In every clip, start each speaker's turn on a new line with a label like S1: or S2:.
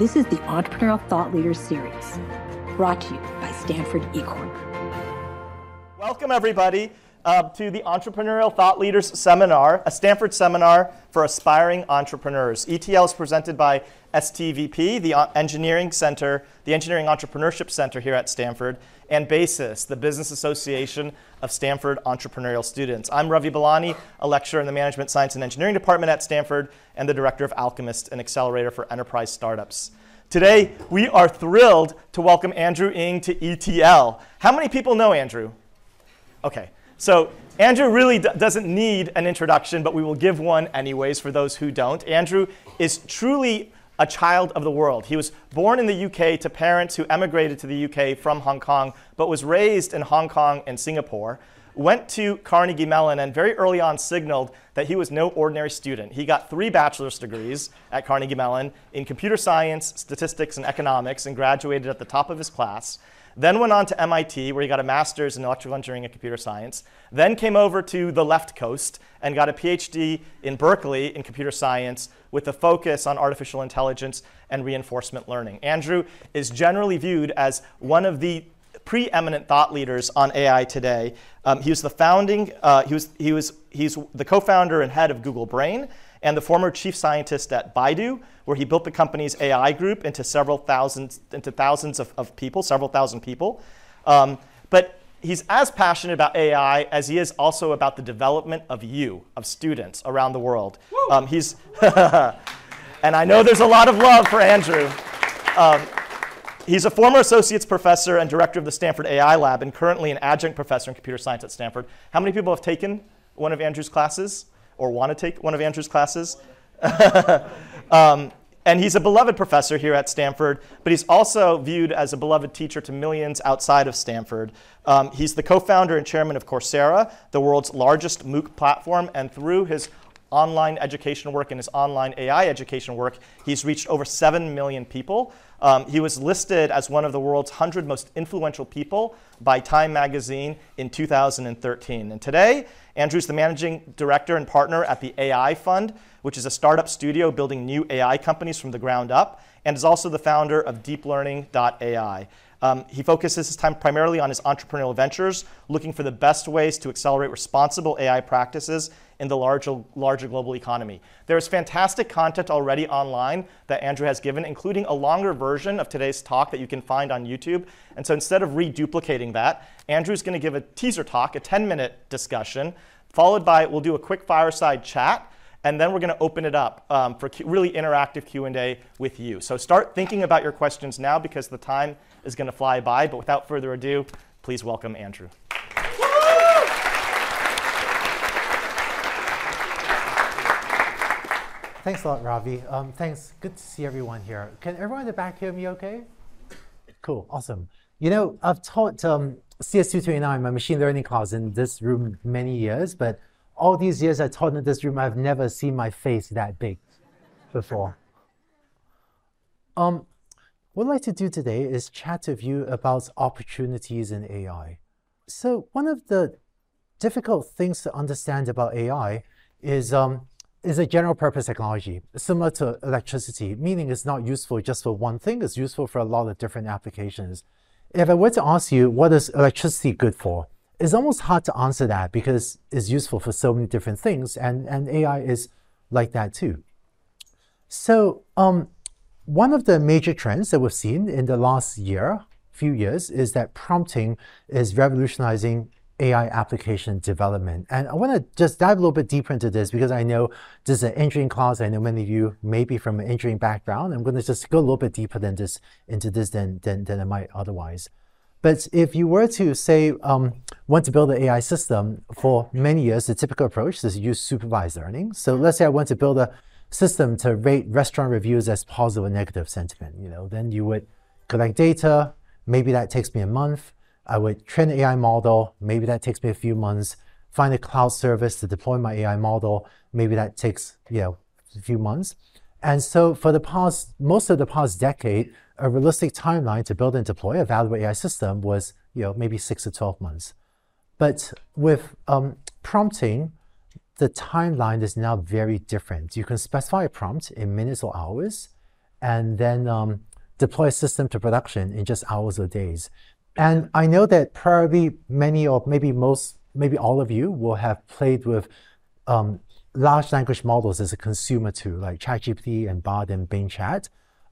S1: This is the Entrepreneurial Thought Leaders Series, brought to you by Stanford eCorner.
S2: Welcome, everybody, uh, to the Entrepreneurial Thought Leaders Seminar, a Stanford seminar for aspiring entrepreneurs. ETL is presented by STVP, the Engineering Center, the Engineering Entrepreneurship Center here at Stanford, and BASIS, the Business Association of Stanford Entrepreneurial Students. I'm Ravi Belani, a lecturer in the Management Science and Engineering Department at Stanford and the director of Alchemist, an accelerator for enterprise startups. Today, we are thrilled to welcome Andrew Ng to ETL. How many people know Andrew? Okay, so Andrew really doesn't need an introduction, but we will give one anyways for those who don't. Andrew is truly a child of the world. He was born in the UK to parents who emigrated to the UK from Hong Kong, but was raised in Hong Kong and Singapore. Went to Carnegie Mellon and very early on signaled that he was no ordinary student. He got three bachelor's degrees at Carnegie Mellon in computer science, statistics, and economics and graduated at the top of his class. Then went on to MIT, where he got a master's in electrical engineering and computer science. Then came over to the left coast and got a PhD in Berkeley in computer science with a focus on artificial intelligence and reinforcement learning. Andrew is generally viewed as one of the preeminent thought leaders on AI today. Um, he was the founding, uh, he was, he was, he's the co-founder and head of Google Brain and the former chief scientist at Baidu, where he built the company's AI group into several thousands, into thousands of, of people, several thousand people. Um, but he's as passionate about AI as he is also about the development of you, of students around the world. Um, he's, and I know there's a lot of love for Andrew. Um, he's a former associates professor and director of the Stanford AI Lab and currently an adjunct professor in computer science at Stanford. How many people have taken one of Andrew's classes or want to take one of Andrew's classes? um, and he's a beloved professor here at Stanford, but he's also viewed as a beloved teacher to millions outside of Stanford. Um, he's the co founder and chairman of Coursera, the world's largest MOOC platform, and through his online education work and his online AI education work, he's reached over 7 million people. Um, he was listed as one of the world's 100 most influential people by Time magazine in 2013. And today, Andrew's the managing director and partner at the AI Fund, which is a startup studio building new AI companies from the ground up, and is also the founder of deeplearning.ai. Um, he focuses his time primarily on his entrepreneurial ventures, looking for the best ways to accelerate responsible AI practices in the larger, larger global economy. There's fantastic content already online that Andrew has given, including a longer version of today's talk that you can find on YouTube. And so instead of reduplicating that, Andrew's going to give a teaser talk, a 10 minute discussion, followed by we'll do a quick fireside chat and then we're going to open it up um, for really interactive q&a with you so start thinking about your questions now because the time is going to fly by. But without further ado, please welcome Andrew.
S3: Thanks a lot, Ravi. Um, thanks. Good to see everyone here. Can everyone in the back hear me okay? Cool. Awesome. You know, I've taught um, CS229, my machine learning class, in this room many years, but all these years I've taught in this room, I've never seen my face that big before. Um, what I'd like to do today is chat with you about opportunities in AI. So one of the difficult things to understand about AI is, um, is a general purpose technology, similar to electricity, meaning it's not useful just for one thing, it's useful for a lot of different applications. If I were to ask you, what is electricity good for? It's almost hard to answer that because it's useful for so many different things, and, and AI is like that too. So um, one of the major trends that we've seen in the last year, few years, is that prompting is revolutionizing AI application development. And I want to just dive a little bit deeper into this because I know this is an engineering class. I know many of you may be from an engineering background. I'm going to just go a little bit deeper than this into this than, than, than I might otherwise. But if you were to say um, want to build an AI system for many years, the typical approach is to use supervised learning. So let's say I want to build a system to rate restaurant reviews as positive or negative sentiment. You know, then you would collect data. Maybe that takes me a month. I would train an AI model. Maybe that takes me a few months. Find a cloud service to deploy my AI model. Maybe that takes you know a few months. And so for the past most of the past decade, a realistic timeline to build and deploy a valuable AI system was you know maybe six to twelve months. But with um, prompting, the timeline is now very different. You can specify a prompt in minutes or hours, and then um, deploy a system to production in just hours or days. And I know that probably many or maybe most, maybe all of you will have played with um, large language models as a consumer tool, like ChatGPT and Bard and Bing Chat.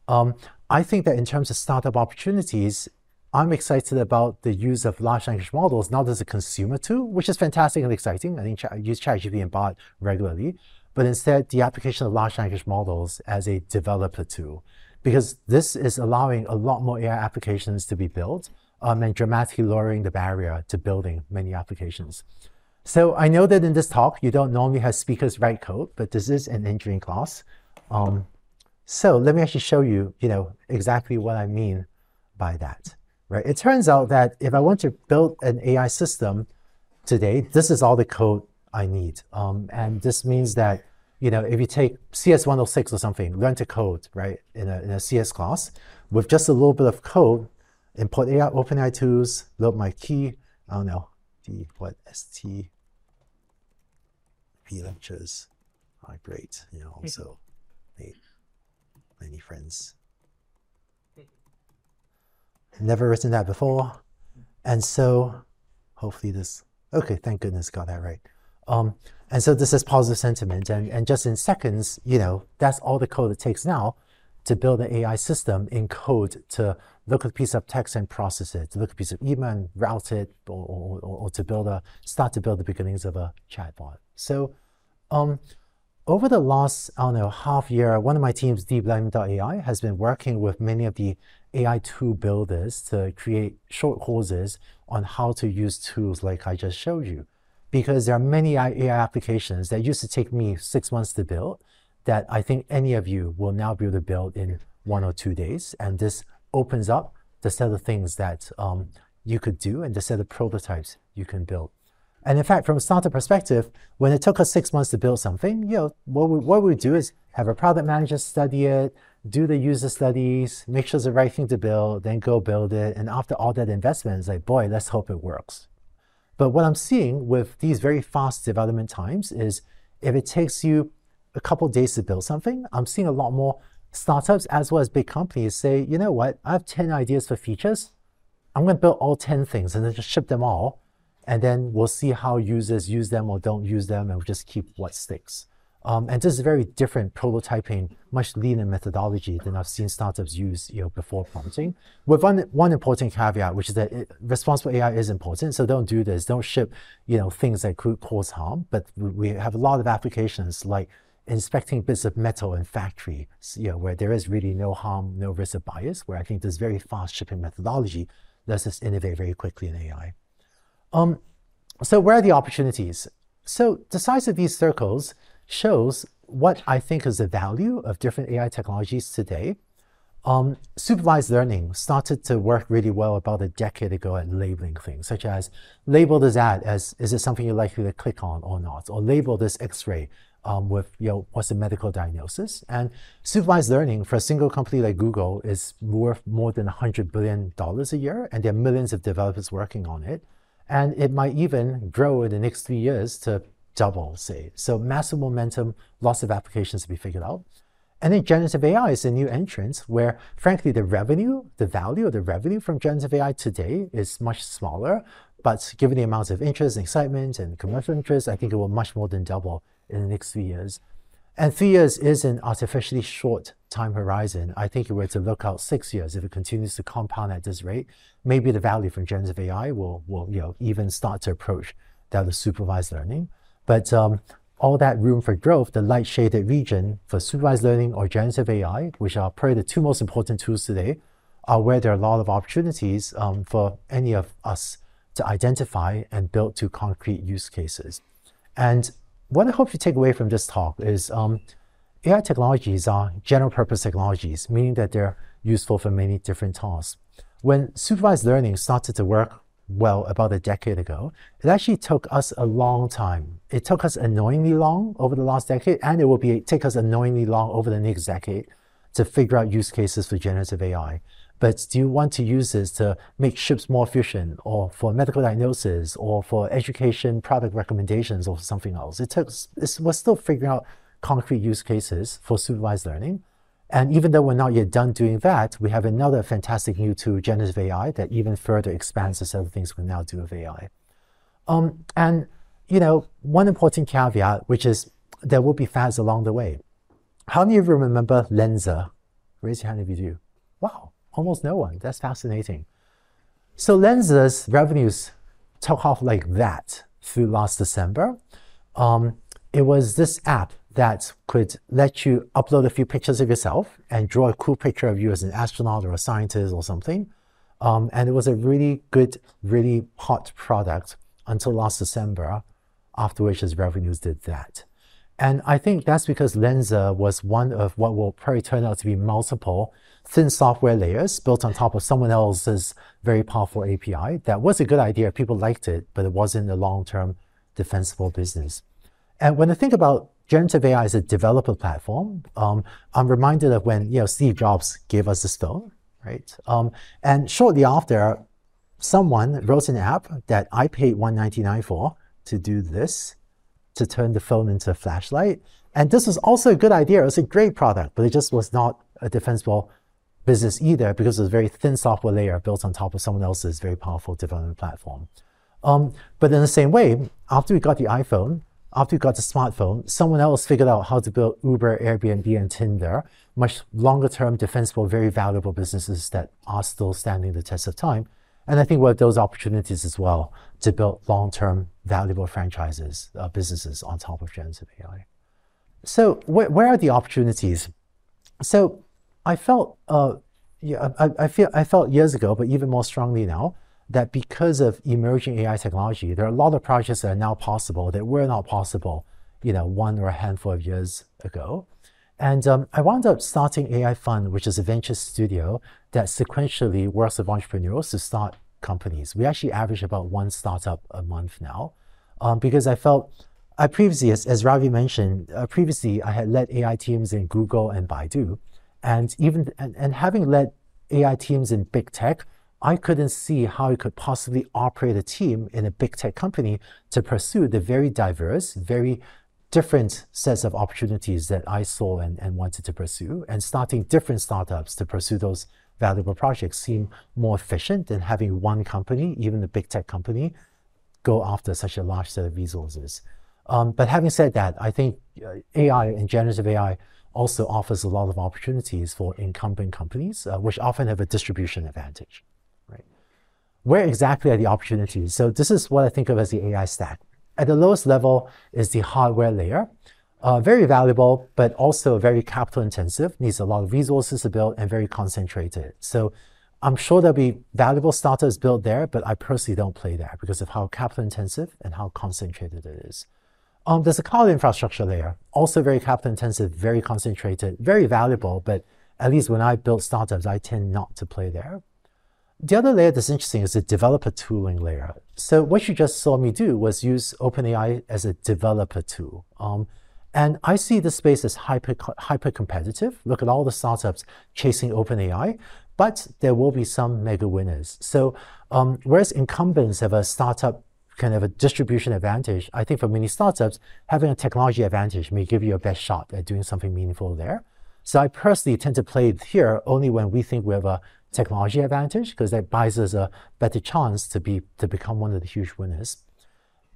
S3: Um, I think that in terms of startup opportunities, I'm excited about the use of large language models not as a consumer tool, which is fantastic and exciting. I think I use ChatGPT and Bard regularly, but instead the application of large language models as a developer tool, because this is allowing a lot more AI applications to be built um, and dramatically lowering the barrier to building many applications. So I know that in this talk, you don't normally have speakers write code, but this is an engineering class. Um, so let me actually show you, you know, exactly what I mean by that, right? It turns out that if I want to build an AI system today, this is all the code I need. Um, and this means that, you know, if you take CS106 or something, learn to code, right, in a, in a CS class, with just a little bit of code, import AI, OpenAI tools, load my key, I don't know, the what, ST P lectures are great. You know, also made many friends. Never written that before. And so hopefully this, okay, thank goodness got that right. Um, and so this is positive sentiment. And, and just in seconds, you know, that's all the code it takes now to build an AI system in code to look at a piece of text and process it, to look at a piece of email and route it, or, or, or to build a, start to build the beginnings of a chatbot. So um, over the last, I don't know, half year, one of my teams, DeepLearning.ai, has been working with many of the AI tool builders to create short courses on how to use tools like I just showed you. Because there are many AI applications that used to take me six months to build that I think any of you will now be able to build in one or two days. And this opens up the set of things that um, you could do and the set of prototypes you can build. And in fact, from a startup perspective, when it took us six months to build something, you know, what we, what we do is have a product manager study it, do the user studies, make sure it's the right thing to build, then go build it. And after all that investment, it's like, boy, let's hope it works. But what I'm seeing with these very fast development times is if it takes you a couple days to build something, I'm seeing a lot more startups as well as big companies say, you know what, I have 10 ideas for features. I'm going to build all 10 things and then just ship them all and then we'll see how users use them or don't use them, and we'll just keep what sticks. Um, and this is a very different prototyping, much leaner methodology than I've seen startups use you know, before prompting. With one, one important caveat, which is that it, responsible AI is important. So don't do this. Don't ship you know, things that could cause harm. But we have a lot of applications like inspecting bits of metal in factory, you know, where there is really no harm, no risk of bias, where I think this very fast shipping methodology lets us innovate very quickly in AI. Um, so where are the opportunities? So the size of these circles shows what I think is the value of different AI technologies today. Um, supervised learning started to work really well about a decade ago at labeling things, such as label this ad as is it something you're likely to click on or not, or label this X-ray um, with you know what's the medical diagnosis. And supervised learning for a single company like Google is worth more than 100 billion dollars a year, and there are millions of developers working on it. And it might even grow in the next three years to double, say. So massive momentum, lots of applications to be figured out. And then generative AI is a new entrance where, frankly, the revenue, the value of the revenue from generative AI today is much smaller. But given the amounts of interest and excitement and commercial interest, I think it will much more than double in the next three years. And three years is an artificially short time horizon. I think if we were to look out six years, if it continues to compound at this rate, maybe the value from generative AI will, will you know, even start to approach that of supervised learning. But um, all that room for growth, the light shaded region for supervised learning or generative AI, which are probably the two most important tools today, are where there are a lot of opportunities um, for any of us to identify and build to concrete use cases. And what I hope you take away from this talk is um, AI technologies are general purpose technologies, meaning that they're useful for many different tasks. When supervised learning started to work well about a decade ago, it actually took us a long time. It took us annoyingly long over the last decade, and it will be take us annoyingly long over the next decade to figure out use cases for generative AI. But do you want to use this to make ships more efficient or for medical diagnosis or for education product recommendations or something else? It took, we're still figuring out concrete use cases for supervised learning. And even though we're not yet done doing that, we have another fantastic new tool, generative AI, that even further expands the set of things we now do with AI. Um, and you know, one important caveat, which is there will be fads along the way. How many of you remember Lensa? Raise your hand if you do. Wow, almost no one. That's fascinating. So Lensa's revenues took off like that through last December. Um, it was this app that could let you upload a few pictures of yourself and draw a cool picture of you as an astronaut or a scientist or something. Um, and it was a really good, really hot product until last December, after which its revenues did that. And I think that's because Lensa was one of what will probably turn out to be multiple thin software layers built on top of someone else's very powerful API. That was a good idea. People liked it, but it wasn't a long-term defensible business. And when I think about generative AI as a developer platform, um, I'm reminded of when you know Steve Jobs gave us the phone, right? Um, and shortly after, someone wrote an app that I paid 199 for to do this, to turn the phone into a flashlight. And this was also a good idea. It was a great product, but it just was not a defensible business either because it was a very thin software layer built on top of someone else's very powerful development platform. Um, but in the same way, after we got the iPhone, after we got the smartphone, someone else figured out how to build Uber, Airbnb, and Tinder, much longer term, defensible, very valuable businesses that are still standing the test of time. And I think we have those opportunities as well to build long term, valuable franchises, uh, businesses on top of generative AI. So, wh- where are the opportunities? So, I felt, uh, yeah, I, I, feel, I felt years ago, but even more strongly now, that because of emerging AI technology, there are a lot of projects that are now possible that were not possible, you know, one or a handful of years ago. And um, I wound up starting AI Fund, which is a venture studio that sequentially works with entrepreneurs to start companies. We actually average about one startup a month now, um, because I felt I previously, as, as Ravi mentioned, uh, previously I had led AI teams in Google and Baidu, and even and, and having led AI teams in big tech, I couldn't see how I could possibly operate a team in a big tech company to pursue the very diverse, very different sets of opportunities that I saw and, and wanted to pursue, and starting different startups to pursue those valuable projects seemed more efficient than having one company, even a big tech company, go after such a large set of resources. Um, but having said that, I think uh, AI and generative AI also offers a lot of opportunities for incumbent companies, uh, which often have a distribution advantage Right? where exactly are the opportunities? So this is what I think of as the AI stack. At the lowest level is the hardware layer. Uh, very valuable, but also very capital intensive, needs a lot of resources to build and very concentrated. So I'm sure there'll be valuable startups built there, but I personally don't play there because of how capital intensive and how concentrated it is. Um, there's a cloud infrastructure layer, also very capital intensive, very concentrated, very valuable, but at least when I build startups, I tend not to play there the other layer that's interesting is the developer tooling layer. So what you just saw me do was use OpenAI as a developer tool. Um, and I see this space as hyper, hyper competitive. Look at all the startups chasing OpenAI, but there will be some mega winners. So um, whereas incumbents have a startup kind of a distribution advantage, I think for many startups, having a technology advantage may give you a best shot at doing something meaningful there. So I personally tend to play here only when we think we have a technology advantage because that buys us a better chance to be to become one of the huge winners.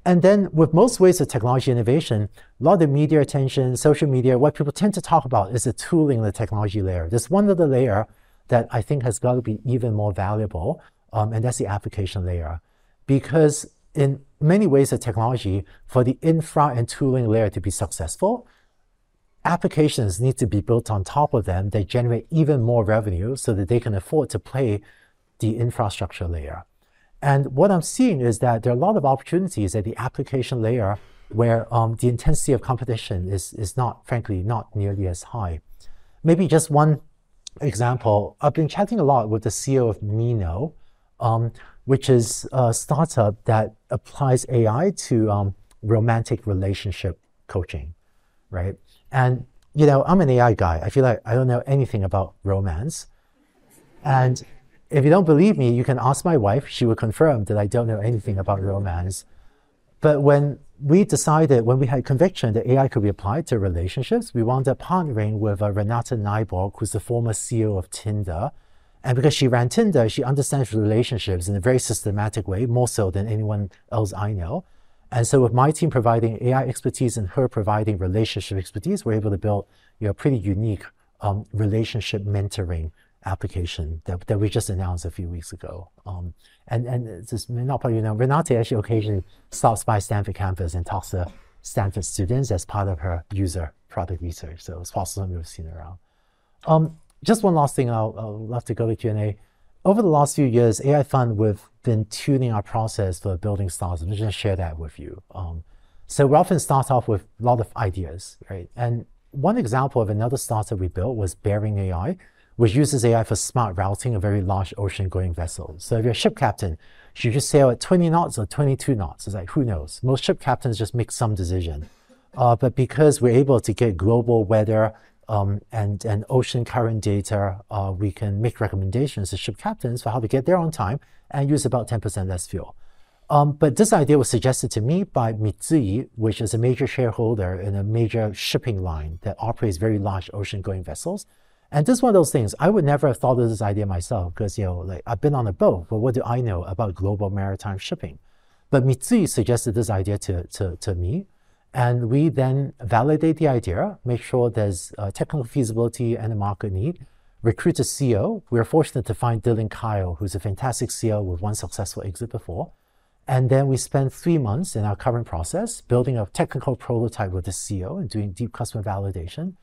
S3: And then with most ways of technology innovation, a lot of media attention, social media, what people tend to talk about is the tooling, the technology layer. There's one other layer that I think has got to be even more valuable, um, and that's the application layer. Because in many ways of technology, for the infra and tooling layer to be successful, applications need to be built on top of them that generate even more revenue so that they can afford to play the infrastructure layer. And what I'm seeing is that there are a lot of opportunities at the application layer where um, the intensity of competition is, is not, frankly, not nearly as high. Maybe just one example. I've been chatting a lot with the CEO of Meeno, um, which is a startup that applies AI to um, romantic relationship coaching, right? And, you know, I'm an AI guy. I feel like I don't know anything about romance. And if you don't believe me, you can ask my wife. She will confirm that I don't know anything about romance. But when we decided, when we had conviction that AI could be applied to relationships, we wound up partnering with uh, Renate Nyborg, who's the former CEO of Tinder. And because she ran Tinder, she understands relationships in a very systematic way, more so than anyone else I know. And so with my team providing AI expertise and her providing relationship expertise, we're able to build you know, pretty unique um, relationship mentoring application that, that we just announced a few weeks ago. Um, and and this may not probably you know, Renate actually occasionally stops by Stanford campus and talks to Stanford students as part of her user product research. So it's possible we've seen around. Um, just one last thing, I'll, I'll love to go to Q&A. Over the last few years, AI Fund, we've been tuning our process for building startups. I'm just gonna share that with you. Um, so we often start off with a lot of ideas, right? And one example of another startup we built was Bearing AI, which uses AI for smart routing of very large ocean-going vessels. So if you're a ship captain, should you sail at 20 knots or 22 knots? It's like, who knows? Most ship captains just make some decision. Uh, but because we're able to get global weather um, and, and ocean current data, uh, we can make recommendations to ship captains for how to get there on time and use about 10% less fuel. Um, but this idea was suggested to me by Mitsui, which is a major shareholder in a major shipping line that operates very large ocean-going vessels. And this is one of those things I would never have thought of this idea myself because you know, like I've been on a boat, but what do I know about global maritime shipping? But Mitsui suggested this idea to, to, to me, and we then validate the idea, make sure there's technical feasibility and a market need, recruit a CEO. We are fortunate to find Dylan Keil, who's a fantastic CEO with one successful exit before. And then we spend three months in our current process building a technical prototype with the CEO and doing deep customer validation.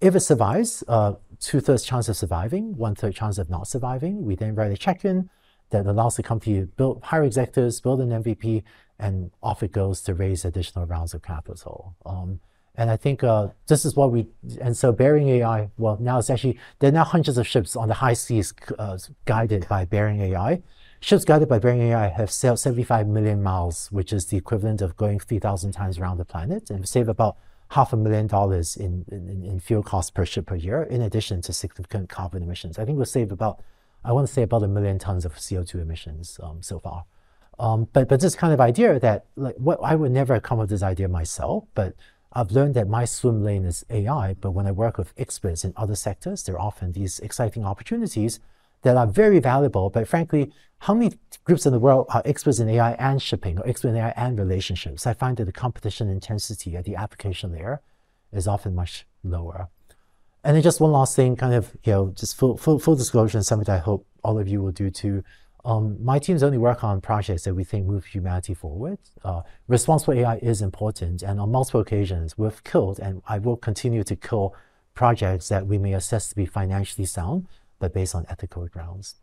S3: If it survives, uh, two thirds chance of surviving, one third chance of not surviving. We then write a check in that allows the company to build, hire executives, build an MVP, and off it goes to raise additional rounds of capital. Um, and I think uh, this is what we, and so Bearing AI, well, now it's actually, there are now hundreds of ships on the high seas uh, guided by Bearing AI. Ships guided by Bearing AI have sailed 75 million miles, which is the equivalent of going 3,000 times around the planet, and save about half a million dollars in, in, in fuel costs per ship per year, in addition to significant carbon emissions. I think we'll save about, I want to say about a million tons of CO2 emissions um, so far. Um, but but this kind of idea that like what I would never come up with this idea myself, but I've learned that my swim lane is AI. But when I work with experts in other sectors, there are often these exciting opportunities that are very valuable. But frankly, how many groups in the world are experts in AI and shipping or experts in AI and relationships? I find that the competition intensity at the application layer is often much lower. And then just one last thing, kind of, you know, just full, full, full disclosure and something that I hope all of you will do too. Um, my teams only work on projects that we think move humanity forward. Uh, responsible AI is important, and on multiple occasions, we've killed, and I will continue to kill projects that we may assess to be financially sound, but based on ethical grounds.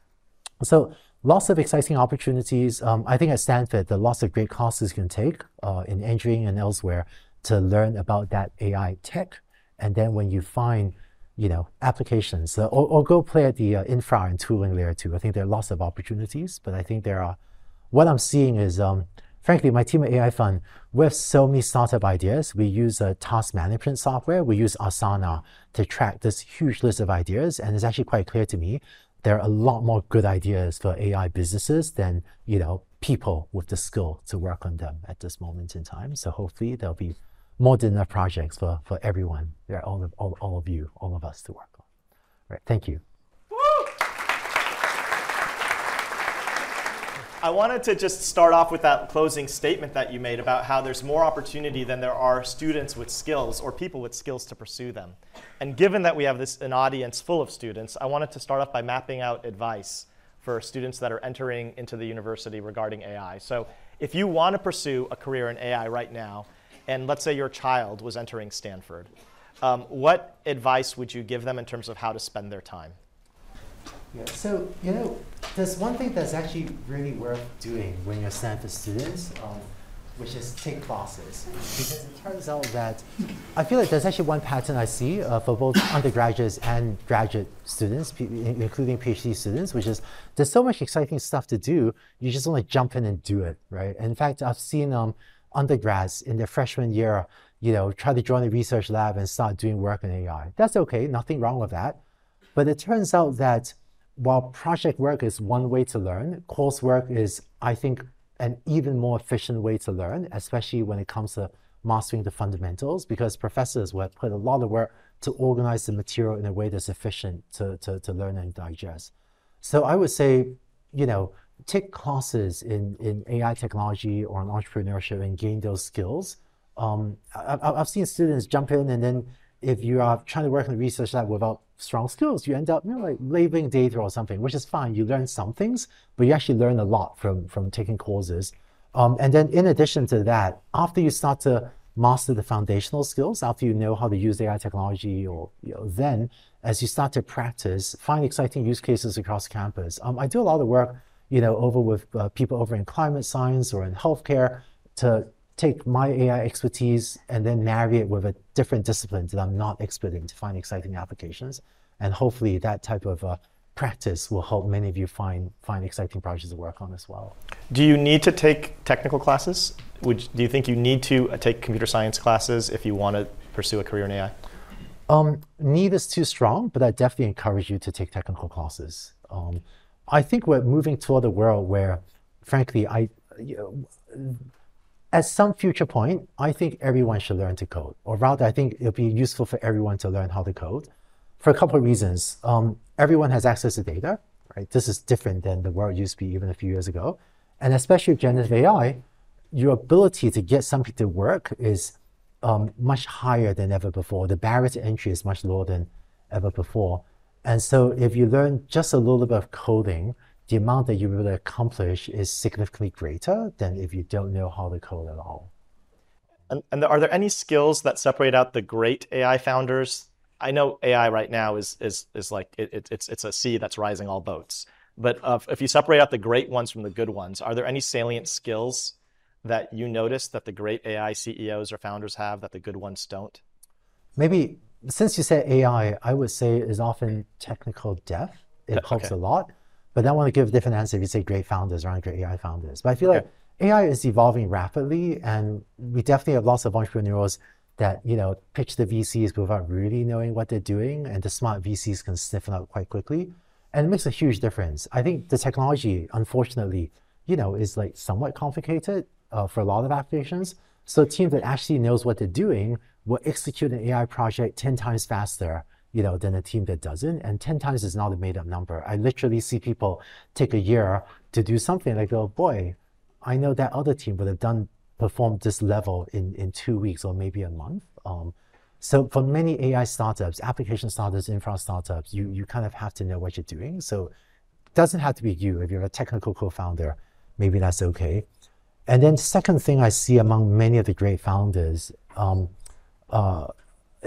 S3: So lots of exciting opportunities. Um, I think at Stanford, the lots of great courses you can take uh, in engineering and elsewhere to learn about that AI tech. And then when you find you know, applications, uh, or, or, go play at the uh, infra and tooling layer too. I think there are lots of opportunities, but I think there are, what I'm seeing is, um, frankly, my team at AI Fund, we have so many startup ideas. We use a task management software. We use Asana to track this huge list of ideas. And it's actually quite clear to me there are a lot more good ideas for AI businesses than, you know, people with the skill to work on them at this moment in time. So hopefully there'll be more than enough projects for, for everyone, yeah, all, of, all, all of you, all of us to work on. Right, thank you.
S2: I wanted to just start off with that closing statement that you made about how there's more opportunity than there are students with skills or people with skills to pursue them. And given that we have this an audience full of students, I wanted to start off by mapping out advice for students that are entering into the university regarding AI. So if you want to pursue a career in AI right now, and let's say your child was entering Stanford, um, what advice would you give them in terms of how to spend their time?
S3: Yeah, so, you know, there's one thing that's actually really worth doing when you're Stanford students, um, which is take classes. Because it turns out that I feel like there's actually one pattern I see uh, for both undergraduates and graduate students, including PhD students, which is there's so much exciting stuff to do, you just want to jump in and do it, right? In fact, I've seen um, undergrads in their freshman year, you know, try to join a research lab and start doing work in AI. That's okay, nothing wrong with that. But it turns out that while project work is one way to learn, coursework is, I think, an even more efficient way to learn, especially when it comes to mastering the fundamentals, because professors will put a lot of work to organize the material in a way that's efficient to, to, to learn and digest. So I would say, you know, take classes in, in AI technology or in entrepreneurship and gain those skills. Um, I, I've seen students jump in and then if you are trying to work in the research lab without strong skills, you end up you know, like labeling data or something, which is fine. You learn some things, but you actually learn a lot from, from taking courses. Um, and then in addition to that, after you start to master the foundational skills, after you know how to use AI technology, or you know, then as you start to practice, find exciting use cases across campus. Um, I do a lot of work, you know, over with uh, people over in climate science or in healthcare to take my AI expertise and then marry it with a different discipline that I'm not expert in to find exciting applications. And hopefully that type of uh, practice will help many of you find, find exciting projects to work on as well.
S2: Do you need to take technical classes? Would, do you think you need to uh, take computer science classes if you want to pursue a career in AI?
S3: Um, need is too strong, but I definitely encourage you to take technical classes. Um, I think we're moving toward a world where, frankly, I, you know, at some future point, I think everyone should learn to code, or rather, I think it'll be useful for everyone to learn how to code for a couple of reasons. Um, everyone has access to data, right? This is different than the world used to be even a few years ago. And especially with generative AI, your ability to get something to work is um, much higher than ever before. The barrier to entry is much lower than ever before. And so if you learn just a little bit of coding, the amount that you will accomplish is significantly greater than if you don't know how to code at all.
S2: And, and are there any skills that separate out the great AI founders? I know AI right now is is is like it, it, it's it's a sea that's rising all boats. But uh, if you separate out the great ones from the good ones, are there any salient skills that you notice that the great AI CEOs or founders have that the good ones don't?
S3: Maybe since you said AI, I would say is often technical depth. It helps okay. a lot. But I want to give a different answer if you say great founders aren't great AI founders. But I feel okay. like AI is evolving rapidly, and we definitely have lots of entrepreneurs that you know pitch the VCs without really knowing what they're doing, and the smart VCs can sniff it out quite quickly, and it makes a huge difference. I think the technology, unfortunately, you know, is like somewhat complicated uh, for a lot of applications. So a team that actually knows what they're doing will execute an AI project ten times faster you know, than a team that doesn't. And 10 times is not a made up number. I literally see people take a year to do something. like, oh boy, I know that other team would have done, performed this level in, in two weeks or maybe a month. Um, so for many AI startups, application startups, infra startups, you, you kind of have to know what you're doing. So it doesn't have to be you. If you're a technical co-founder, maybe that's okay. And then the second thing I see among many of the great founders, um, uh,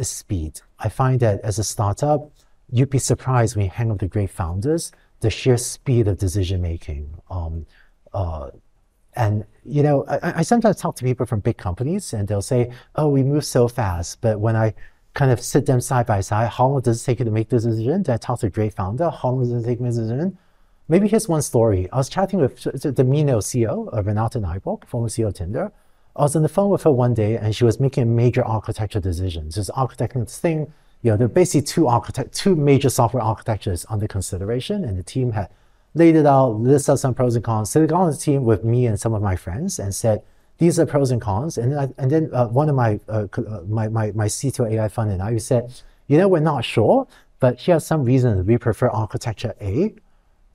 S3: speed. I find that as a startup, you'd be surprised when you hang with the great founders, the sheer speed of decision making. Um, uh, and you know, I, I, sometimes talk to people from big companies, and they'll say, "Oh, we move so fast." But when I kind of sit them side by side, how long does it take you to make this decision? Then I talk to a great founder, how long does it take me to decision? Maybe here's one story. I was chatting with the Meeno CEO, of Renate Nyborg, former CEO of Tinder. I was on the phone with her one day and she was making a major architecture decisions. Just architecting this thing. You know, there are basically two architect, two major software architectures under consideration, and the team had laid it out, listed out some pros and cons. Got on the team with me and some of my friends and said, these are pros and cons. And then, I, and then uh, one of my, uh, uh my, my, my CTO AI fund and I said, you know, we're not sure, but here's some reasons we prefer architecture A.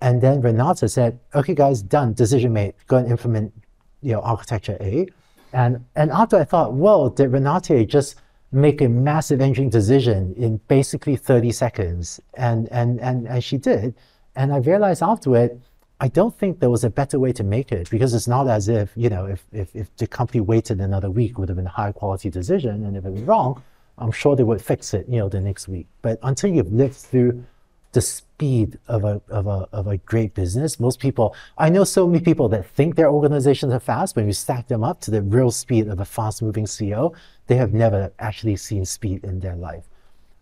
S3: And then Renate said, okay, guys, done, decision made, go and implement, you know, architecture A. And, and after I thought, well, did Renate just make a massive engineering decision in basically 30 seconds? And, and, and, and she did. And I realized afterward, I don't think there was a better way to make it because it's not as if, you know, if, if, if the company waited another week, would have been a high quality decision. And if it was wrong, I'm sure they would fix it, you know, the next week. But until you've lived through the speed of a, of a, of a great business. Most people, I know so many people that think their organizations are fast, but when you stack them up to the real speed of a fast moving CEO, they have never actually seen speed in their life.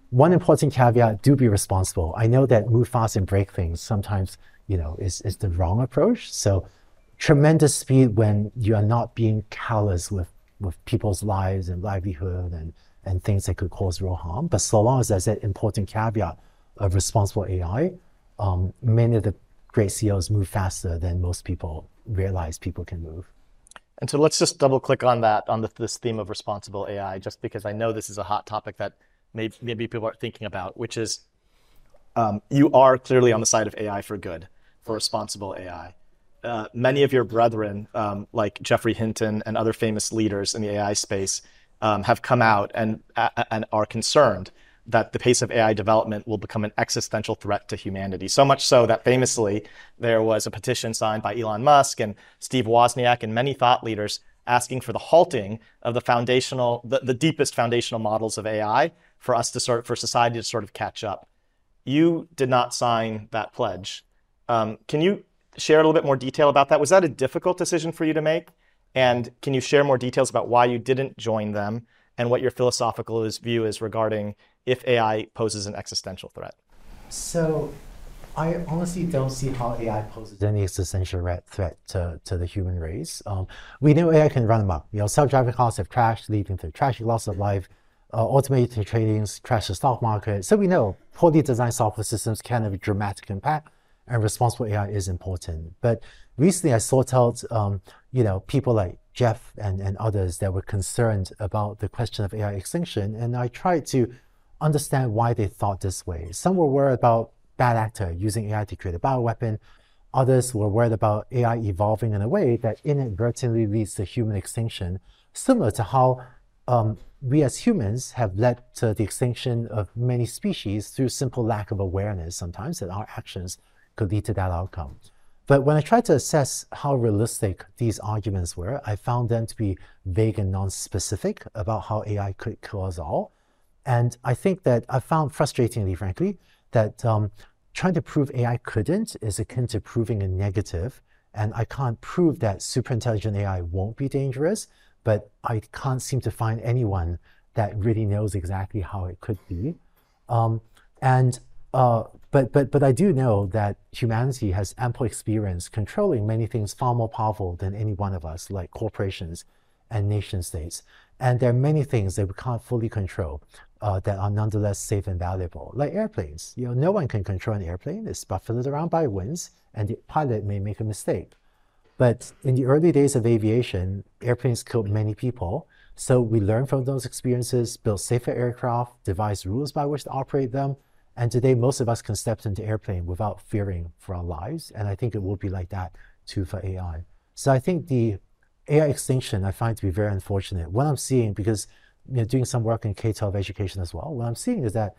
S3: One important caveat, do be responsible. I know that move fast and break things sometimes, you know, is, is the wrong approach. So tremendous speed when you are not being callous with, with people's lives and livelihood and, and things that could cause real harm. But so long as there's that important caveat of responsible AI, um, many of the great CEOs move faster than most people realize people can move.
S2: And so let's just double click on that, on the, this theme of responsible AI, just because I know this is a hot topic that maybe, maybe people are thinking about, which is um, you are clearly on the side of AI for good, for responsible AI. Uh, many of your brethren, um, like Geoffrey Hinton and other famous leaders in the AI space, um, have come out and, uh, and are concerned that the pace of AI development will become an existential threat to humanity. So much so that famously there was a petition signed by Elon Musk and Steve Wozniak and many thought leaders asking for the halting of the foundational, the, the deepest foundational models of AI for us to sort, for society to sort of catch up. You did not sign that pledge. Um, can you share a little bit more detail about that? Was that a difficult decision for you to make? And can you share more details about why you didn't join them and what your philosophical view is regarding if AI poses an existential threat?
S3: So, I honestly don't see how AI poses any existential threat to, to the human race. Um, we know AI can run amok. You know, self-driving cars have crashed, leading to tragic loss of life. Uh, automated trading crashed the stock market. So we know poorly designed software systems can have a dramatic impact, and responsible AI is important. But recently, I sought out, um, you know, people like Geoff and, and others that were concerned about the question of AI extinction, and I tried to understand why they thought this way. Some were worried about bad actor using AI to create a bioweapon. Others were worried about AI evolving in a way that inadvertently leads to human extinction, similar to how um, we as humans have led to the extinction of many species through simple lack of awareness sometimes that our actions could lead to that outcome. But when I tried to assess how realistic these arguments were, I found them to be vague and non-specific about how AI could kill us all. And I think that I found frustratingly, frankly, that um, trying to prove AI couldn't is akin to proving a negative. And I can't prove that superintelligent AI won't be dangerous, but I can't seem to find anyone that really knows exactly how it could be. Um, and uh, but but but I do know that humanity has ample experience controlling many things far more powerful than any one of us, like corporations and nation states. And there are many things that we can't fully control uh, that are nonetheless safe and valuable, like airplanes. You know, no one can control an airplane; it's buffeted around by winds, and the pilot may make a mistake. But in the early days of aviation, airplanes killed many people. So we learned from those experiences, built safer aircraft, devised rules by which to operate them. And today, most of us can step into airplane without fearing for our lives. And I think it will be like that too for AI. So I think the AI extinction I find to be very unfortunate. What I'm seeing, because you know, doing some work in K-12 education as well, what I'm seeing is that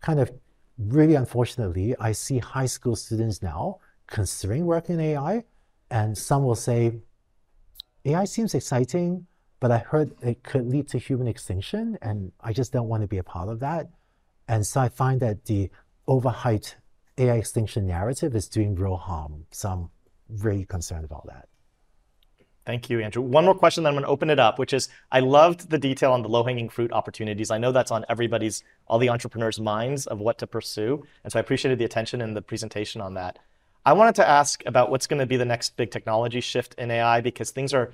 S3: kind of really unfortunately, I see high school students now considering working in AI and some will say, AI seems exciting, but I heard it could lead to human extinction, and I just don't want to be a part of that. And so I find that the overhyped AI extinction narrative is doing real harm. So I'm really concerned about that.
S2: Thank you, Andrew. One more question, then I'm going to open it up, which is I loved the detail on the low hanging fruit opportunities. I know that's on everybody's, all the entrepreneurs' minds of what to pursue. And so I appreciated the attention and the presentation on that. I wanted to ask about what's going to be the next big technology shift in AI because things are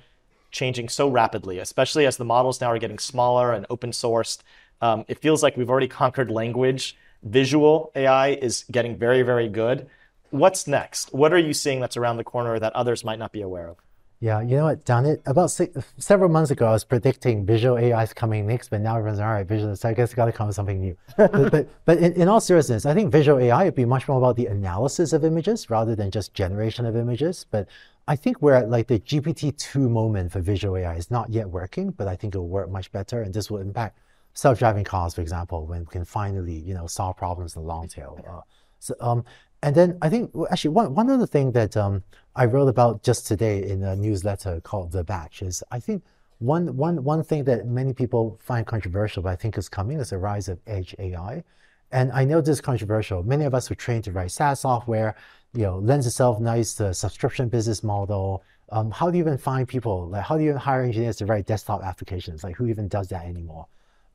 S2: changing so rapidly, especially as the models now are getting smaller and open sourced. Um, it feels like we've already conquered language. Visual AI is getting very, very good. What's next? What are you seeing that's around the corner that others might not be aware of?
S3: Yeah, you know what, done it about six, several months ago. I was predicting visual AI is coming next, but now everyone's all right. Visual, so I guess got to come with something new. but but, but in, in, all seriousness, I think visual AI would be much more about the analysis of images rather than just generation of images. But I think we're at like the GPT two moment for visual AI. is not yet working, but I think it will work much better, and this will impact self-driving cars, for example, when we can finally you know solve problems in the long tail. Uh, so, um, and then I think actually one one other thing that um, I wrote about just today in a newsletter called The Batch is I think one one one thing that many people find controversial, but I think is coming, is the rise of edge AI. And I know this is controversial. Many of us were trained to write SaaS software, you know, lends itself nice to subscription business model. Um, how do you even find people? Like, how do you even hire engineers to write desktop applications? Like, who even does that anymore?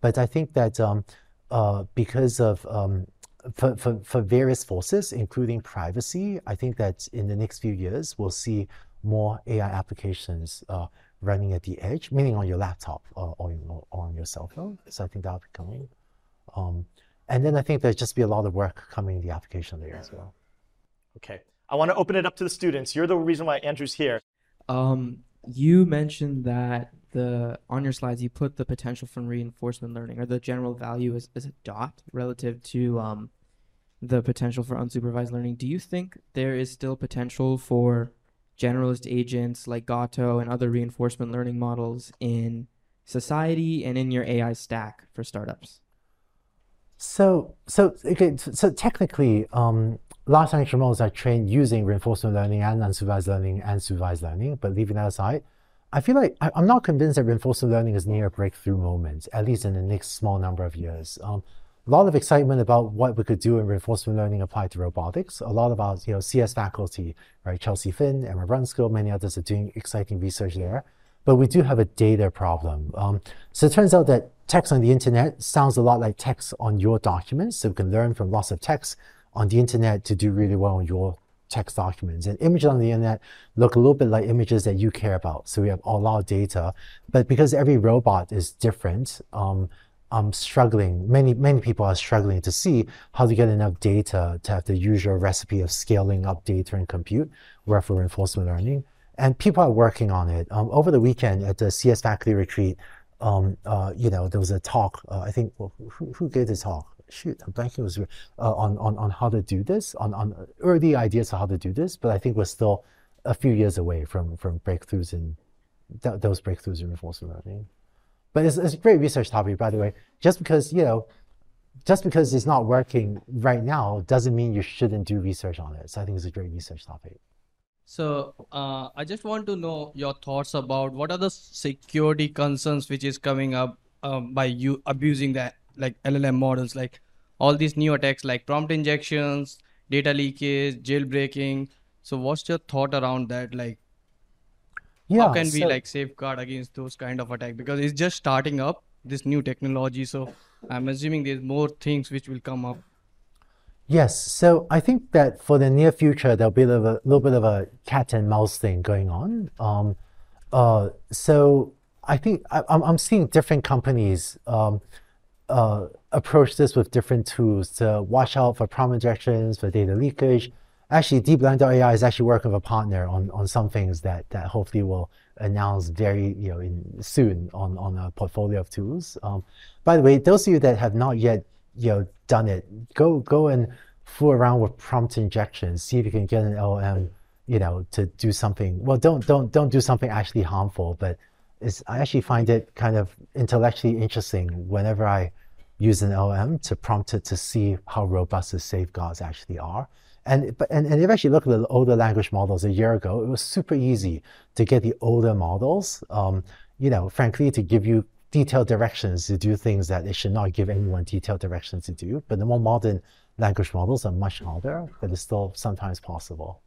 S3: But I think that um, uh, because of um, for, for, for various forces, including privacy, I think that in the next few years, we'll see more AI applications uh, running at the edge, meaning on your laptop or, or, or, on your cell phone. So I think that'll be coming. Um, and then I think there'll just be a lot of work coming in the application layer as well.
S2: Okay. I want to open it up to the students. You're the reason why Andrew's here.
S4: Um, you mentioned that the on your slides you put the potential from reinforcement learning or the general value as, as a dot relative to um, the potential for unsupervised learning. Do you think there is still potential for generalist agents like Gato and other reinforcement learning models in society and in your AI stack for startups?
S3: So, so okay, so technically, um, large language models are trained using reinforcement learning and unsupervised learning and supervised learning. But leaving that aside, I feel like I, am not convinced that reinforcement learning is near a breakthrough moment, at least in the next small number of years. Um, a lot of excitement about what we could do in reinforcement learning applied to robotics. A lot of our you know CS faculty, right, Chelsea Finn, Emma Brunskill, many others are doing exciting research there. But we do have a data problem. Um, so it turns out that text on the internet sounds a lot like text on your documents. So we can learn from lots of text on the internet to do really well on your text documents. And images on the internet look a little bit like images that you care about. So we have a lot of data. But because every robot is different, um, I'm struggling, many, many people are struggling to see how to get enough data to have the usual recipe of scaling up data and compute, where for reinforcement learning. And people are working on it. Um, over the weekend at the CS faculty retreat, um, uh, you know, there was a talk, uh, I think, well, who, who gave the talk? Shoot, I'm blanking was uh, on, on, on how to do this, on, on early ideas of how to do this, but I think we're still a few years away from, from breakthroughs in th those breakthroughs in reinforcement learning. But it's, it's a great research topic, by the way. Just because, you know, just because it's not working right now doesn't mean you shouldn't do research on it. So I think it's a great research topic.
S5: So uh, I just want to know your thoughts about what are the security concerns which is coming up um, by you abusing that like LLM models, like all these new attacks like prompt injections, data leakage, jailbreaking. So what's your thought around that? Like, yeah, how can so, we like safeguard against those kind of attack? Because it's just starting up this new technology. So I'm assuming there's more things which will come up.
S3: Yes, so I think that for the near future, there'll be a little, little bit of a cat and mouse thing going on. Um, uh, so I think I, am seeing different companies um, uh, approach this with different tools to watch out for prompt injections, for data leakage. Actually, DeepLearning.AI is actually working with a partner on, on some things that, that hopefully will announce very you know in, soon on, on a portfolio of tools. Um, by the way, those of you that have not yet you know done it, go go and fool around with prompt injections. See if you can get an LM you know to do something. Well, don't don't don't do something actually harmful, but it's, I actually find it kind of intellectually interesting whenever I use an LM to prompt it to see how robust the safeguards actually are. And, and, and if you actually look at the older language models a year ago, it was super easy to get the older models, um, you know, frankly, to give you detailed directions to do things that it should not give anyone detailed directions to do. But the more modern language models are much harder, but it's still sometimes possible.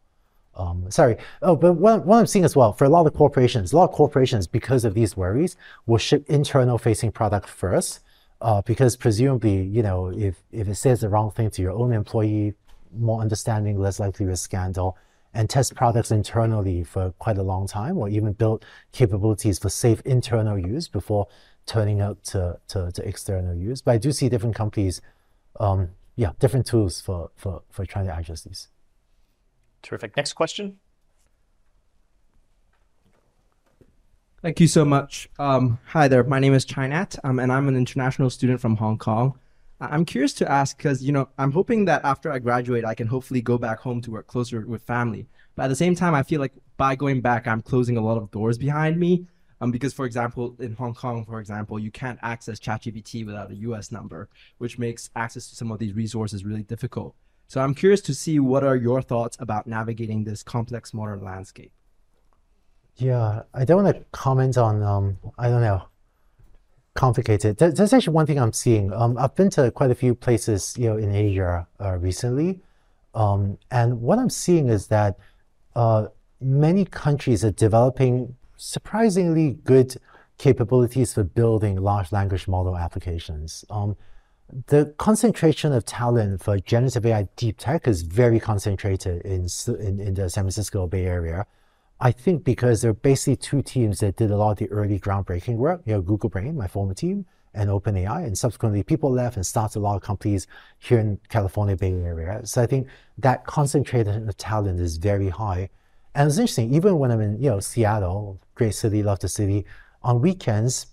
S3: Um, sorry. Oh, but what, what, I'm seeing as well, for a lot of corporations, a lot of corporations, because of these worries, will ship internal facing product first. Uh, because presumably, you know, if, if it says the wrong thing to your own employee, more understanding, less likely to scandal, and test products internally for quite a long time, or even build capabilities for safe internal use before turning out to, to, to external use. But I do see different companies, um, yeah, different tools for, for, for trying to address these.
S2: Terrific. Next question.
S6: Thank you so much. Um, hi there. My name is Chinat, um, and I'm an international student from Hong Kong. I'm curious to ask because you know I'm hoping that after I graduate, I can hopefully go back home to work closer with family. But at the same time, I feel like by going back, I'm closing a lot of doors behind me. Um, because for example, in Hong Kong, for example, you can't access ChatGPT without a US number, which makes access to some of these resources really difficult. So I'm curious to see what are your thoughts about navigating this complex modern landscape.
S3: Yeah, I don't want to comment on, um, I don't know, complicated. That's actually one thing I'm seeing. Um, I've been to quite a few places, you know, in Asia uh, recently, um, and what I'm seeing is that uh, many countries are developing surprisingly good capabilities for building large language model applications. Um, the concentration of talent for generative AI deep tech is very concentrated in, in, in, the San Francisco Bay Area. I think because there are basically two teams that did a lot of the early groundbreaking work, you know, Google Brain, my former team, and OpenAI, and subsequently people left and started a lot of companies here in California Bay Area. So I think that concentration of talent is very high. And it's interesting, even when I'm in, you know, Seattle, great city, love the city, on weekends,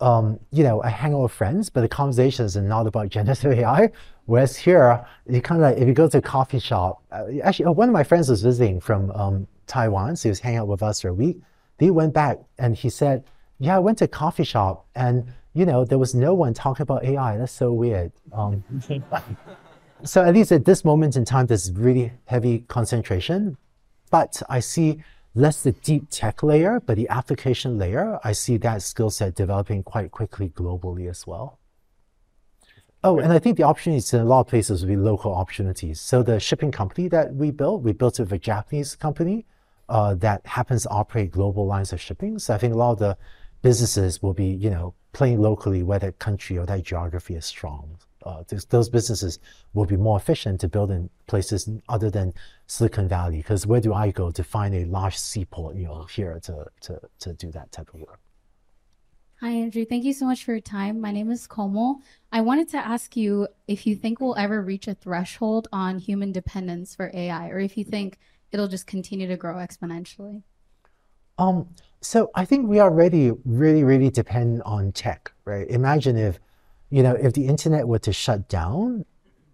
S3: um, you know, I hang out with friends, but the conversations are not about generative AI. Whereas here, you kind of if you go to a coffee shop, uh, actually, uh, one of my friends was visiting from um, Taiwan, so he was hanging out with us for a week. He went back and he said, "Yeah, I went to a coffee shop and you know there was no one talking about AI. That's so weird." Um, so at least at this moment in time, there's really heavy concentration, but I see less the deep tech layer, but the application layer, I see that skill set developing quite quickly globally as well. Oh, and I think the opportunities in a lot of places will be local opportunities. So the shipping company that we built, we built it with a Japanese company uh, that happens to operate global lines of shipping. So I think a lot of the businesses will be, you know, playing locally where that country or that geography is strong. Uh, those, those businesses will be more efficient to build in places other than Silicon Valley. Because where do I go to find a large seaport, you know, here to, to, to do that type of work?
S7: Hi, Andrew. Thank you so much for your time. My name is Komo. I wanted to ask you if you think we'll ever reach a threshold on human dependence for AI, or if you think it'll just continue to grow exponentially.
S3: Um, so I think we already really, really depend on tech, right? Imagine if, you know, if the internet were to shut down,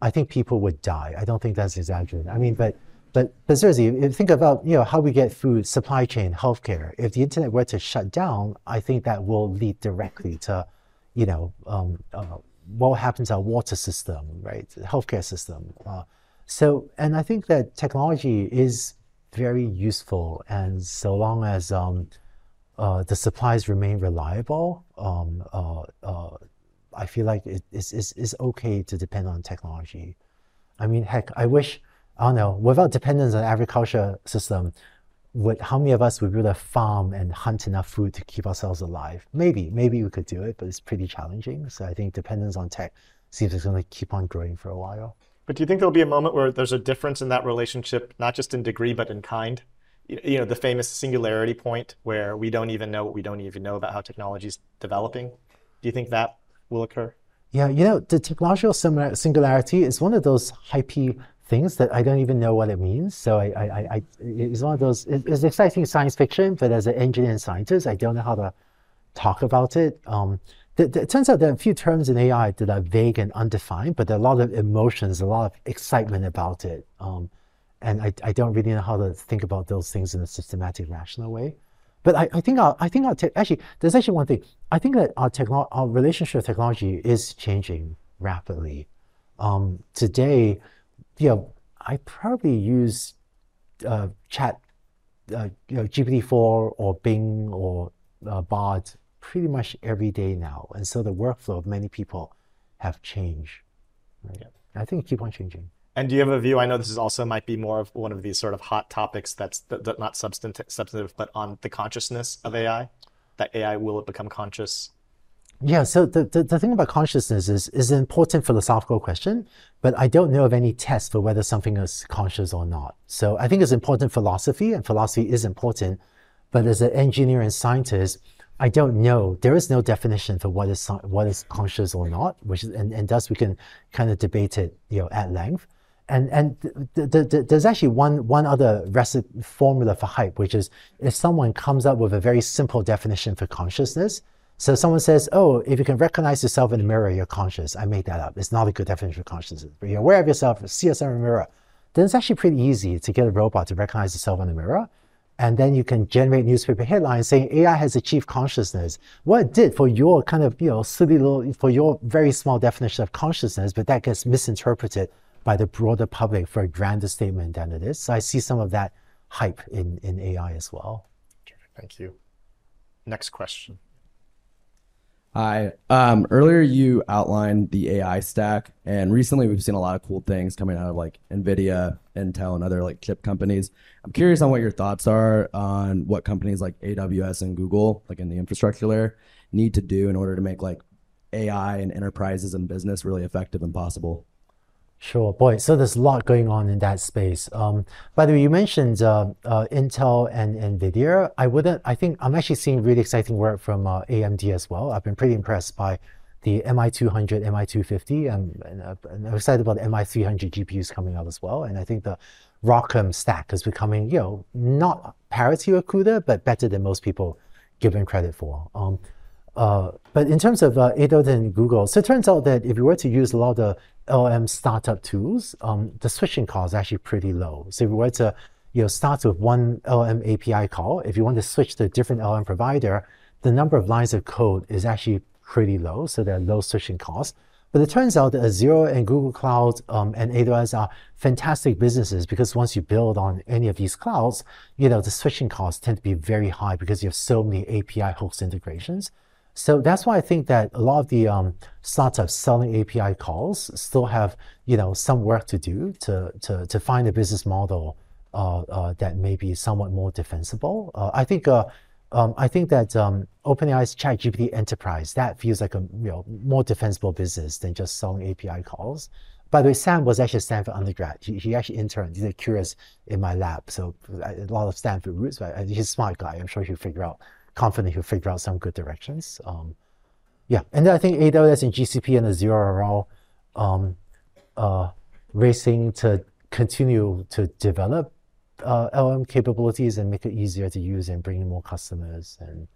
S3: I think people would die. I don't think that's exaggerated. I mean, but but but seriously, think about you know how we get food, supply chain, healthcare. If the internet were to shut down, I think that will lead directly to, you know, um, uh, what happens to our water system, right? Healthcare system. Uh, so, and I think that technology is very useful, and so long as um, uh, the supplies remain reliable, um, uh, uh, I feel like it, it's, it's, it's okay to depend on technology. I mean, heck, I wish I don't know, without dependence on agriculture system, would how many of us would be able to farm and hunt enough food to keep ourselves alive? Maybe, maybe we could do it, but it's pretty challenging. So I think dependence on tech seems it's going to keep on growing for a while.
S2: But do you think there'll be a moment where there's a difference in that relationship, not just in degree, but in kind? You know, the famous singularity point where we don't even know what we don't even know about how technology is developing. Do you think that will occur?
S3: Yeah, you know, the technological singularity is one of those hypey things that I don't even know what it means. So I, I, I it's one of those. It's exciting science fiction, but as an engineer and scientist, I don't know how to talk about it. Um, it turns out there are a few terms in AI that are vague and undefined, but there are a lot of emotions, a lot of excitement about it. Um, and I, I don't really know how to think about those things in a systematic, rational way. But I, I think our, I think our actually, there's actually one thing. I think that our techno- our relationship with technology is changing rapidly. Um, today, you know, I probably use uh, Chat, uh, you know, GPT-4 or Bing or uh, Bard pretty much every day now, and so the workflow of many people have changed. Right? I think it keep on changing.
S2: And do you have a view? I know this is also might be more of one of these sort of hot topics that's that, that not substantive, substantive, but on the consciousness of AI. That AI will it become conscious?
S3: Yeah, so the, the, the, thing about consciousness is, is an important philosophical question, but I don't know of any test for whether something is conscious or not. So I think it's important philosophy, and philosophy is important, but as an engineer and scientist, I don't know. There is no definition for what is what is conscious or not, which is, and, and thus we can kind of debate it, you know, at length. And and th- th- th- there's actually one one other recipe formula for hype, which is if someone comes up with a very simple definition for consciousness, so someone says, oh, if you can recognize yourself in the mirror, you're conscious. I made that up. It's not a good definition of consciousness. But you're aware of yourself, see yourself in the mirror. Then it's actually pretty easy to get a robot to recognize itself in the mirror. And then you can generate newspaper headlines saying AI has achieved consciousness. What it did for your kind of, you know, silly little, for your very small definition of consciousness, but that gets misinterpreted by the broader public for a grander statement than it is. So I see some of that hype in, in AI as well.
S2: Thank you. Next question.
S8: Hi. Um, earlier you outlined the AI stack, and recently we've seen a lot of cool things coming out of like NVIDIA, Intel, and other like chip companies. I'm curious on what your thoughts are on what companies like AWS and Google, like in the infrastructure layer, need to do in order to make like AI and enterprises and business really effective and possible.
S3: Sure, boy. So there's a lot going on in that space. Um, by the way, you mentioned uh, uh, Intel and Nvidia. I wouldn't. I think I'm actually seeing really exciting work from uh, AMD as well. I've been pretty impressed by the MI200, MI250, and, and, uh, and I'm excited about the MI300 GPUs coming out as well. And I think the ROCm stack is becoming, you know, not parity with CUDA, but better than most people give him credit for. Um, uh, but in terms of uh, AWS and Google, so it turns out that if you were to use a lot of the LLM startup tools, um, the switching cost is actually pretty low. So if you were to you know, start with one LM API call, if you want to switch to a different LM provider, the number of lines of code is actually pretty low, so there are low switching costs. But it turns out that Azure and Google Cloud um, and AWS are fantastic businesses because once you build on any of these clouds, you know, the switching costs tend to be very high because you have so many API host integrations. So that's why I think that a lot of the um, startups selling API calls still have, you know, some work to do to, to, to find a business model uh, uh, that may be somewhat more defensible. Uh, I think uh, um, I think that um, OpenAI's ChatGPT Enterprise that feels like a you know more defensible business than just selling API calls. By the way, Sam was actually a Stanford undergrad. He, he actually interned. He's a CURIS in my lab, so a lot of Stanford roots. But he's a smart guy. I'm sure he'll figure out. Confident he'll figure out some good directions. Um, yeah, and then I think AWS and GCP and Azure are all um, uh, racing to continue to develop uh, LM capabilities and make it easier to use and bring in more customers. And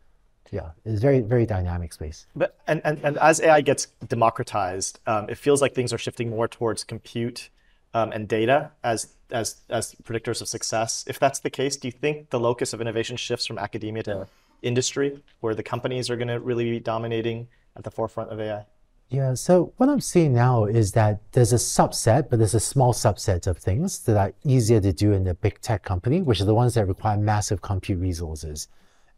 S3: yeah, it's very, very dynamic space.
S2: But and, and, and as AI gets democratized, um, it feels like things are shifting more towards compute um, and data as as as predictors of success. If that's the case, do you think the locus of innovation shifts from academia to industry, where the companies are going to really be dominating at the forefront of AI?
S3: Yeah, so what I'm seeing now is that there's a subset, but there's a small subset of things that are easier to do in the big tech company, which are the ones that require massive compute resources.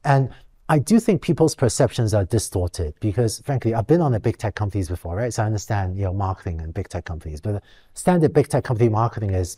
S3: And I do think people's perceptions are distorted because, frankly, I've been on the big tech companies before, right? So I understand, you know, marketing and big tech companies. But standard big tech company marketing is,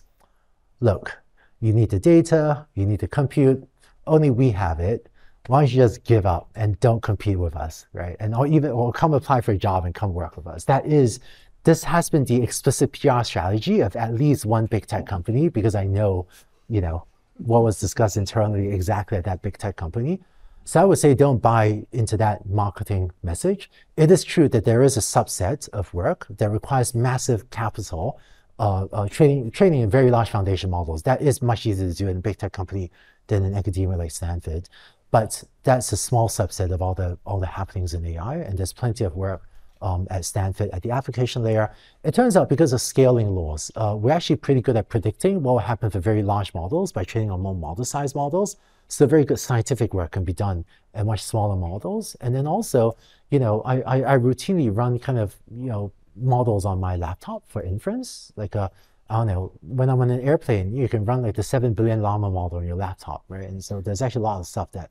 S3: look, you need the data, you need the compute, only we have it why don't you just give up and don't compete with us, right? And or even or come apply for a job and come work with us. That is, this has been the explicit PR strategy of at least one big tech company because I know, you know, what was discussed internally exactly at that big tech company. So I would say don't buy into that marketing message. It is true that there is a subset of work that requires massive capital, uh, uh, training, training in very large foundation models. That is much easier to do in a big tech company than in academia like Stanford. But that's a small subset of all the all the happenings in AI, and there's plenty of work um, at Stanford at the application layer. It turns out because of scaling laws, uh, we're actually pretty good at predicting what will happen for very large models by training on more model size models. So very good scientific work can be done at much smaller models. And then also, you know, I, I, I routinely run kind of, you know, models on my laptop for inference, like a I don't know, when I'm on an airplane, you can run like the 7 billion llama model on your laptop, right? And so there's actually a lot of stuff that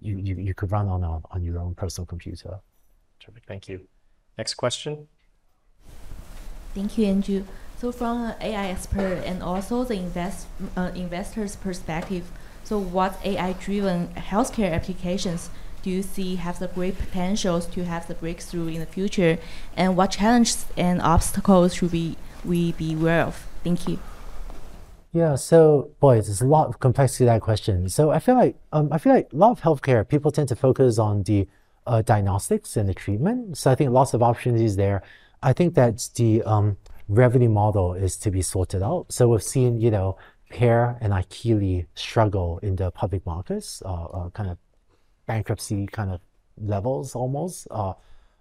S3: you, you, you could run on, a, on your own personal computer.
S2: Terrific, thank you. Next question.
S9: Thank you, Andrew. So from an AI expert and also the invest, uh, investor's perspective, so what AI-driven healthcare applications do you see have the great potentials to have the breakthrough in the future? And what challenges and obstacles should we, we be aware of? Thank you.
S3: Yeah, so boy, there's a lot of complexity to that question. So I feel like um, I feel like a lot of healthcare people tend to focus on the uh, diagnostics and the treatment. So I think lots of opportunities there. I think that the um, revenue model is to be sorted out. So we've seen, you know, Pear and Akili struggle in the public markets, uh, uh, kind of bankruptcy kind of levels almost. Uh,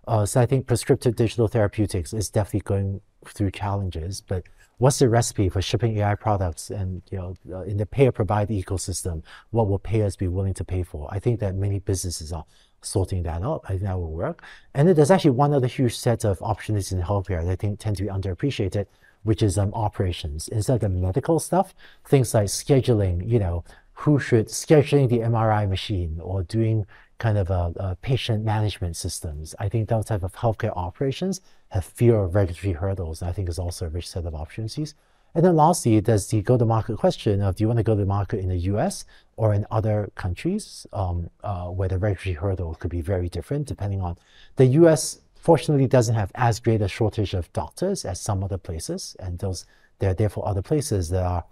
S3: uh, so I think prescriptive digital therapeutics is definitely going through challenges, but what's the recipe for shipping AI products and you know uh, in the payer provider ecosystem, what will payers be willing to pay for? I think that many businesses are sorting that out. I think that will work. And then there's actually one other huge set of opportunities in healthcare that I think tend to be underappreciated, which is um, operations. Instead of the medical stuff, things like scheduling, you know, who should scheduling the MRI machine or doing kind of a, a, patient management systems. I think those type of healthcare operations have fewer regulatory hurdles. I think is also a rich set of opportunities. And then lastly, there's the go-to-market question of do you want to go to market in the U.S. or in other countries um, uh, where the regulatory hurdle could be very different depending on the U.S. Fortunately, doesn't have as great a shortage of doctors as some other places, and those there are therefore other places that are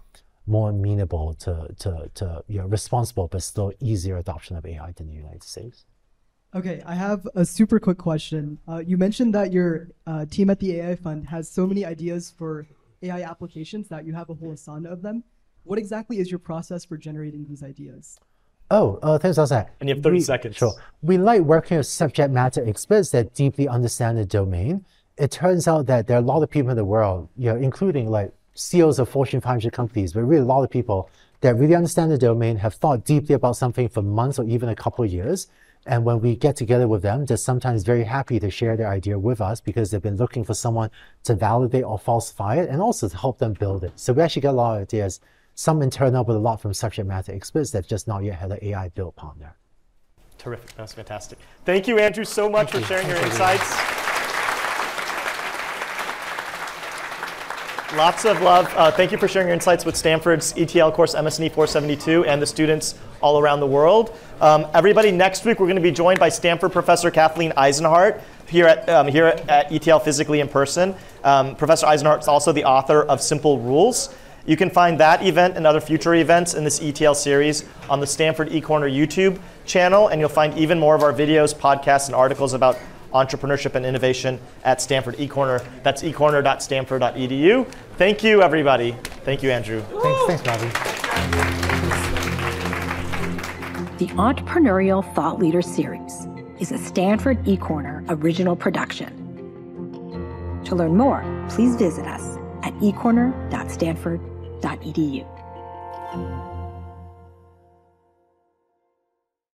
S3: more amenable to, to, to you know, responsible but still easier adoption of AI than the United States.
S10: Okay, I have a super quick question. Uh, you mentioned that your uh, team at the AI Fund has so many ideas for AI applications that you have a whole asana of them. What exactly is your process for generating these ideas?
S3: Oh, uh, thanks, Zach.
S2: And you have 30
S3: we,
S2: seconds.
S3: Sure. We like working with subject matter experts that deeply understand the domain. It turns out that there are a lot of people in the world, you know, including like CEOs of Fortune 500 companies, but really a lot of people that really understand the domain, have thought deeply about something for months or even a couple of years. And when we get together with them, they're sometimes very happy to share their idea with us because they've been looking for someone to validate or falsify it and also to help them build it. So we actually get a lot of ideas. Some in turn up with a lot from subject matter experts that just not yet had an AI built upon there.
S2: Terrific. That's fantastic. Thank you, Andrew, so much Thank for you. sharing Thank your insights. Lots of love. Uh, thank you for sharing your insights with Stanford's ETL course MS&E 472 and the students all around the world. Um, everybody, next week we're going to be joined by Stanford professor Kathleen Eisenhardt here at, um, here at ETL physically in person. Um, professor Eisenhardt is also the author of Simple Rules. You can find that event and other future events in this ETL series on the Stanford eCorner YouTube channel, and you'll find even more of our videos, podcasts, and articles about entrepreneurship and innovation at Stanford eCorner. That's ecorner.stanford.edu. Thank you, everybody. Thank you, Andrew.
S3: Thanks, thanks, Ravi.
S1: The Entrepreneurial Thought Leader Series is a Stanford eCorner original production. To learn more, please visit us at ecorner.stanford.edu.